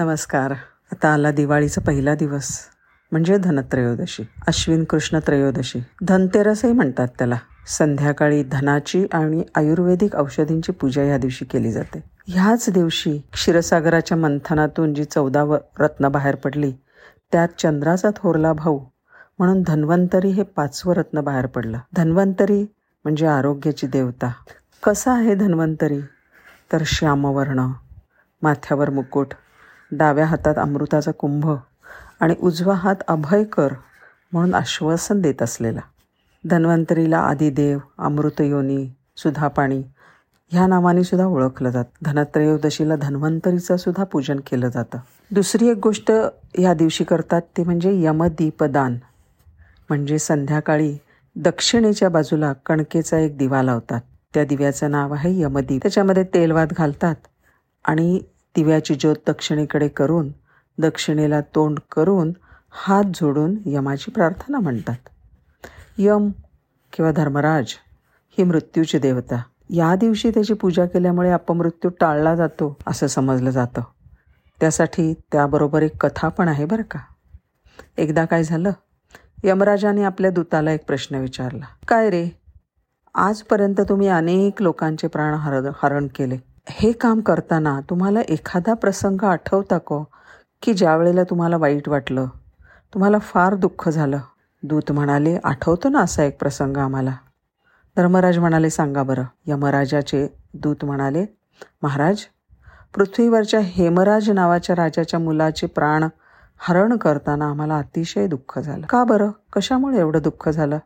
नमस्कार. आता आला दिवाळीचा पहिला दिवस. म्हणजे धनत्रयोदशी. अश्विन कृष्ण त्रयोदशी. धनतेरसही म्हणतात त्याला. संध्याकाळी धनाची आणि आयुर्वेदिक औषधींची पूजा या दिवशी केली जाते. ह्याच दिवशी क्षीरसागराच्या मंथनातून जी चौदा रत्न बाहेर पडली त्यात चंद्राचा थोरला भाऊ म्हणून धन्वंतरी हे पाचवं रत्न बाहेर पडलं. धन्वंतरी म्हणजे आरोग्याची देवता. कसा आहे धन्वंतरी? तर श्यामवर्ण. माथ्यावर मुकुट. डाव्या हातात अमृताचा कुंभ आणि उजवा हात अभयकर म्हणून आश्वासन देत असलेला. धन्वंतरीला आदिदेव अमृतयोनी सुधापाणी ह्या नावाने सुद्धा ओळखलं जातं. धनत्रयोदशीला धन्वंतरीचं सुद्धा पूजन केलं जातं. दुसरी एक गोष्ट या दिवशी करतात ते म्हणजे यमदीपदान. म्हणजे संध्याकाळी दक्षिणेच्या बाजूला कणकेचा एक दिवा लावतात. त्या दिव्याचं नाव आहे यमदीप. त्याच्यामध्ये तेलवात घालतात आणि दिव्याची ज्योत दक्षिणेकडे करून दक्षिणेला तोंड करून हात जोडून यमाची प्रार्थना म्हणतात. यम किंवा धर्मराज ही मृत्यूची देवता. या दिवशी त्याची पूजा केल्यामुळे अपमृत्यू टाळला जातो असं समजलं जातं. त्यासाठी त्याबरोबर एक कथा पण आहे बरं का. एकदा काय झालं? यमराजाने आपल्या दूताला एक प्रश्न विचारला. काय रे? आजपर्यंत तुम्ही अनेक लोकांचे प्राण हर हरण केले. हे काम करताना तुम्हाला एखादा प्रसंग आठवता को? की ज्या वेळेला तुम्हाला वाईट वाटलं? तुम्हाला फार दुःख झालं? दूत म्हणाले आठवतो ना असा एक प्रसंग आम्हाला. धर्मराज म्हणाले सांगा बरं. यमराजाचे दूत म्हणाले महाराज पृथ्वीवरच्या हेमराज नावाच्या राजाच्या मुलाचे प्राण हरण करताना आम्हाला अतिशय दुःख झालं. का बरं? कशामुळे एवढं दुःख झालं?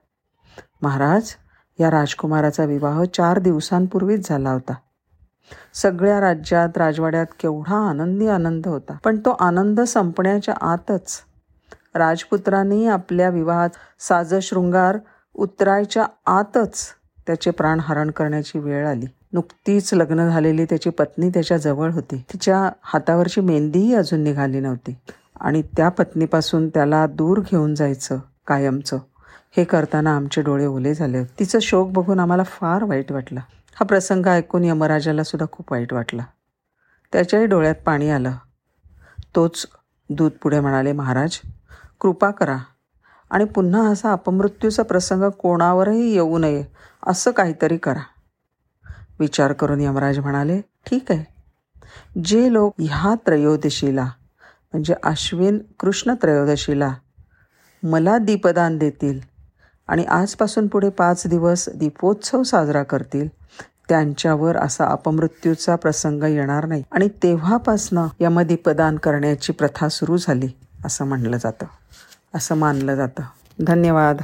महाराज या राजकुमाराचा विवाह चार दिवसांपूर्वीच झाला होता. सगळ्या राज्यात राजवाड्यात केवढा आनंदी आनंद होता. पण तो आनंद संपण्याच्या आतच राजपुत्रांनी आपल्या विवाहात साजशृंगार उतरायच्या आतच त्याचे प्राण हरण करण्याची वेळ आली. नुकतीच लग्न झालेली त्याची पत्नी त्याच्याजवळ होती. तिच्या हातावरची मेहंदीही अजून निघाली नव्हती. आणि त्या पत्नीपासून त्याला दूर घेऊन जायचं कायमचं हे करताना आमचे डोळे ओले झाले तिचं शोक बघून आम्हाला फार वाईट वाटलं. हा प्रसंग ऐकून यमराजाला सुद्धा खूप वाईट वाटलं. त्याच्याही डोळ्यात पाणी आलं. तोच दूध पुढे म्हणाले महाराज कृपा करा. आणि पुन्हा असा अपमृत्यूचा प्रसंग कोणावरही येऊ नये असं काहीतरी करा. विचार करून यमराज म्हणाले ठीक आहे. जे लोक ह्या त्रयोदशीला म्हणजे अश्विन कृष्ण त्रयोदशीला मला दीपदान देतील आणि आजपासून पुढे पाच दिवस दीपोत्सव साजरा करतील. त्यांच्यावर असा अपमृत्यूचा प्रसंग येणार नाही. आणि तेव्हापासनं यमदीपदान करण्याची प्रथा सुरू झाली असं म्हणलं जातं. असं मानलं जातं. धन्यवाद.